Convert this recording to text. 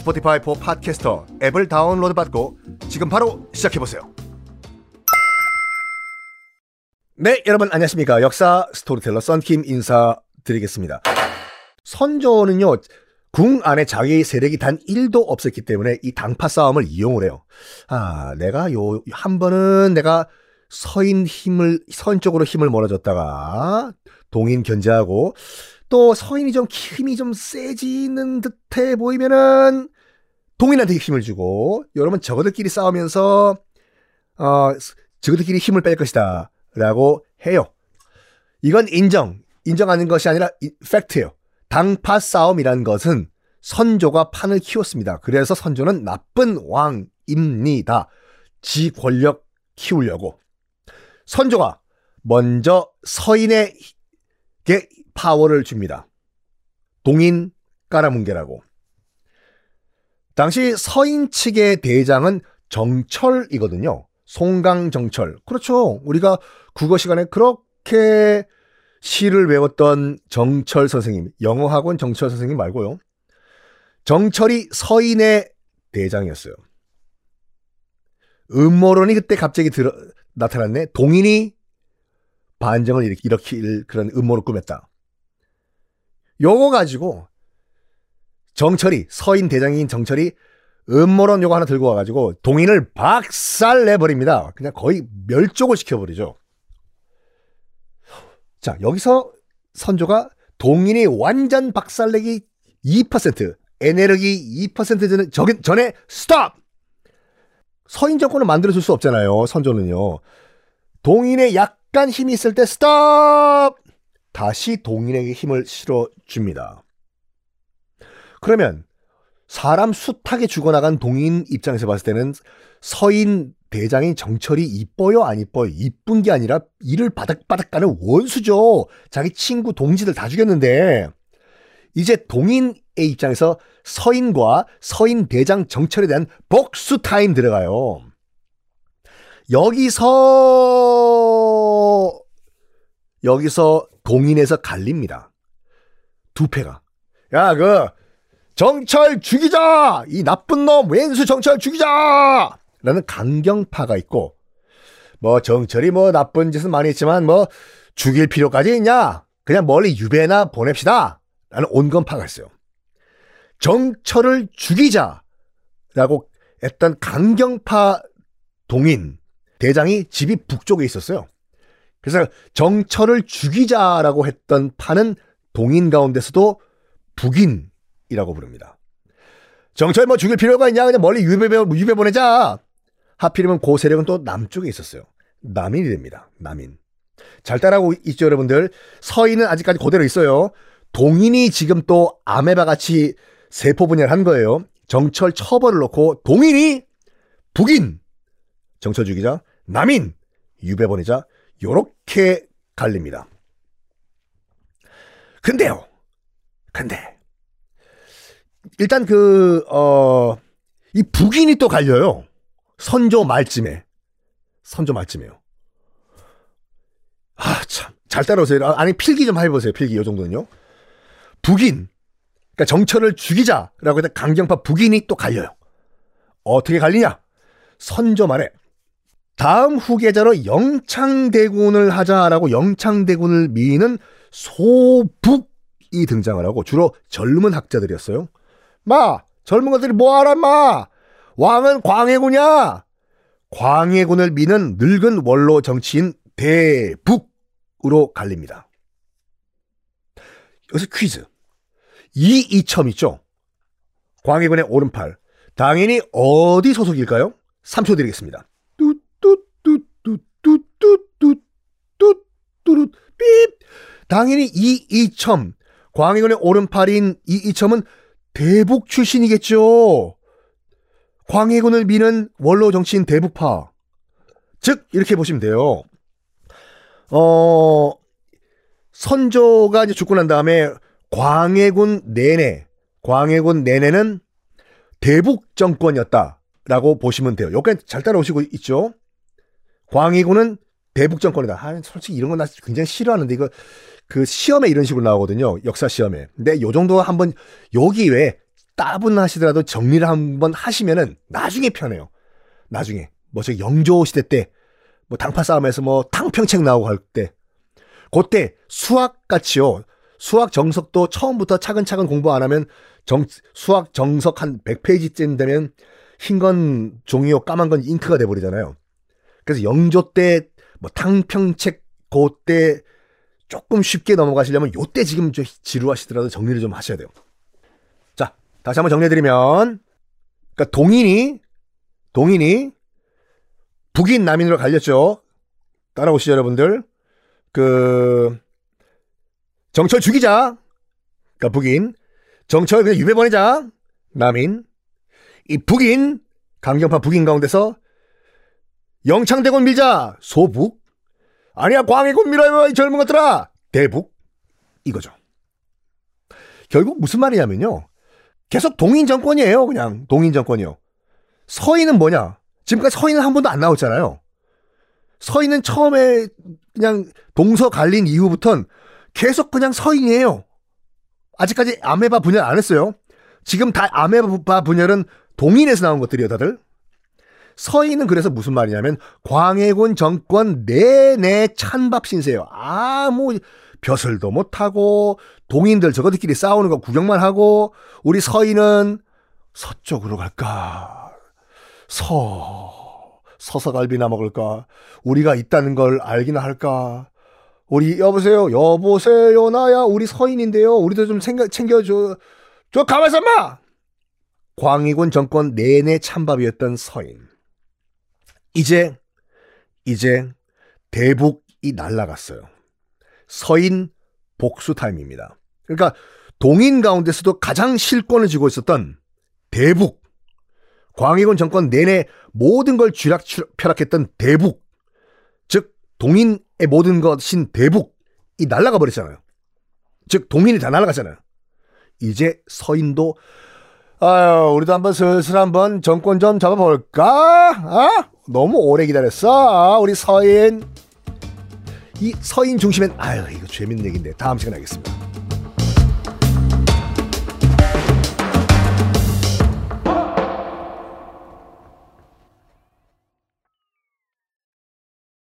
Spotify for Podcasters 앱을 다운로드 받고 지금 바로 시작해보세요. 네, 여러분 안녕하십니까. 역사 스토리텔러 썬킴 인사드리겠습니다. 선조는요, 궁 안에 자기 세력이 단 1도 없었기 때문에 이 당파 싸움을 이용을 해요. 아, 내가 요, 한 번은 내가 서인 힘을, 서인 쪽으로 힘을 몰아줬다가 동인 견제하고 또 서인이 좀 힘이 좀 세지는 듯해 보이면은 동인한테 힘을 주고 여러분 저거들끼리 싸우면서 어, 저거들끼리 힘을 뺄 것이다. 라고 해요. 이건 인정, 인정하는 것이 아니라 팩트예요. 당파 싸움이란 것은 선조가 판을 키웠습니다. 그래서 선조는 나쁜 왕입니다. 지 권력 키우려고. 선조가 먼저 서인에 게 파워를 줍니다. 동인 까라문게라고. 당시 서인 측의 대장은 정철이거든요. 송강 정철. 그렇죠. 우리가 국어 시간에 그렇게 시를 외웠던 정철 선생님, 영어학원 정철 선생님 말고요. 정철이 서인의 대장이었어요. 음모론이 그때 갑자기 들어, 나타났네. 동인이 반정을 일으키, 일으킬 그런 음모를 꾸몄다. 요거 가지고 정철이, 서인 대장인 정철이 음모론 요거 하나 들고 와가지고 동인을 박살 내버립니다. 그냥 거의 멸종을 시켜버리죠. 자, 여기서 선조가 동인이 완전 박살내기 2%, 에네르기 2% 전에, 전에 스톱! 서인 정권을 만들어줄 수 없잖아요. 선조는요. 동인의 약간 힘이 있을 때 스톱! 다시 동인에게 힘을 실어줍니다. 그러면 사람 숱하게 죽어나간 동인 입장에서 봤을 때는 서인 대장인 정철이 이뻐요 안 이뻐요 이쁜 게 아니라 이를 바닥바닥 가는 원수죠 자기 친구 동지들 다 죽였는데 이제 동인의 입장에서 서인과 서인 대장 정철에 대한 복수 타임 들어가요 여기서 여기서 동인에서 갈립니다 두 패가 야 그 정철 죽이자! 이 나쁜 놈 왼수 정철 죽이자! 라는 강경파가 있고 뭐 정철이 뭐 나쁜 짓은 많이 했지만 뭐 죽일 필요까지 있냐? 그냥 멀리 유배나 보냅시다. 라는 온건파가 있어요. 정철을 죽이자! 라고 했던 강경파 동인 대장이 집이 북쪽에 있었어요. 그래서 정철을 죽이자라고 했던 파는 동인 가운데서도 북인 이라고 부릅니다. 정철 뭐 죽일 필요가 있냐? 그냥 멀리 유배, 유배 보내자. 하필이면 고 세력은 또 남쪽에 있었어요. 남인이 됩니다. 남인. 잘 따라하고 있죠, 여러분들. 서인은 아직까지 그대로 있어요. 동인이 지금 또 아메바 같이 세포 분열을 한 거예요. 정철 처벌을 놓고 동인이 북인 정철 죽이자 남인 유배 보내자 요렇게 갈립니다. 근데요. 근데 일단 그, 어, 이 북인이 또 갈려요. 선조 말쯤에. 선조 말쯤에요. 아, 참. 잘 따라오세요. 아, 아니, 필기 좀 해보세요. 필기, 요 정도는요. 북인. 그러니까 정철을 죽이자라고 해서 강경파 북인이 또 갈려요. 어떻게 갈리냐? 선조 말에 다음 후계자로 영창대군을 하자라고 영창대군을 미는 소북이 등장을 하고 주로 젊은 학자들이었어요. 마! 젊은 것들이 뭐 하란 마! 왕은 광해군이야! 광해군을 미는 늙은 원로 정치인 대북으로 갈립니다. 여기서 퀴즈. 이 이첨 있죠? 광해군의 오른팔. 당연히 어디 소속일까요? 3초 드리겠습니다. 뚜루뚜루 삐 당연히 이이첨 광해군의 오른팔인 이이첨은 대북 출신이겠죠. 광해군을 미는 원로 정치인 대북파. 즉 이렇게 보시면 돼요. 어 선조가 이제 죽고 난 다음에 광해군 내내 광해군 내내는 대북 정권이었다라고 보시면 돼요. 여기까지 잘 따라오시고 있죠. 광해군은 대북 정권이다. 아, 솔직히 이런 건 나 굉장히 싫어하는데 이거 그 시험에 이런 식으로 나오거든요. 역사 시험에. 근데 요 정도 한번 여기 왜 따분하시더라도 정리를 한번 하시면은 나중에 편해요. 나중에 뭐 저 영조 시대 때 뭐 당파 싸움에서 뭐 탕평책 나오고 할 때 그때 수학 같이요. 수학 정석도 처음부터 차근차근 공부 안 하면 정, 수학 정석 한 100페이지쯤 되면 흰 건 종이요, 까만 건 잉크가 돼 버리잖아요. 그래서 영조 때, 뭐 탕평책 그때 조금 쉽게 넘어가시려면 요때 지금 저 지루하시더라도 정리를 좀 하셔야 돼요. 자, 다시 한번 정리해드리면, 그러니까 동인이, 동인이 북인 남인으로 갈렸죠. 따라오시죠, 여러분들. 그, 정철 죽이자. 그러니까 북인. 정철 그냥 유배 보내자. 남인. 이 북인, 강경파 북인 가운데서 영창대군 밀자. 소북. 아니야, 광해군 밀어요, 이 젊은 것들아. 대북. 이거죠. 결국 무슨 말이냐면요. 계속 동인 정권이에요, 그냥. 동인 정권이요. 서인은 뭐냐? 지금까지 서인은 한 번도 안 나왔잖아요. 서인은 처음에 그냥 동서 갈린 이후부턴 계속 그냥 서인이에요. 아직까지 아메바 분열 안 했어요. 지금 다 아메바 분열은 동인에서 나온 것들이에요, 다들. 서인은 그래서 무슨 말이냐면 광해군 정권 내내 찬밥 신세요. 아무 벼슬도 못하고 동인들 저거들끼리 싸우는 거 구경만 하고 우리 서인은 서쪽으로 갈까? 서 서서갈비나 먹을까? 우리가 있다는 걸 알기나 할까? 우리 여보세요, 여보세요, 나야 우리 서인인데요. 우리도 좀 생각 챙겨줘. 저 가만있어 마. 광희군 정권 내내 찬밥이었던 서인. 이제 이제 대북이 날라갔어요. 서인 복수 타임입니다. 그러니까 동인 가운데서도 가장 실권을 쥐고 있었던 대북 광해군 정권 내내 모든 걸 쥐락펴락했던 대북 즉 동인의 모든 것인 대북이 날아가 버렸잖아요. 즉 동인이 다 날아갔잖아요. 이제 서인도 아유 우리도 한번 슬슬 한번 정권 좀 잡아볼까? 아 너무 오래 기다렸어 우리 서인 이 서인 중심엔 아유 이거 재밌는 얘기인데 다음 시간에 하겠습니다.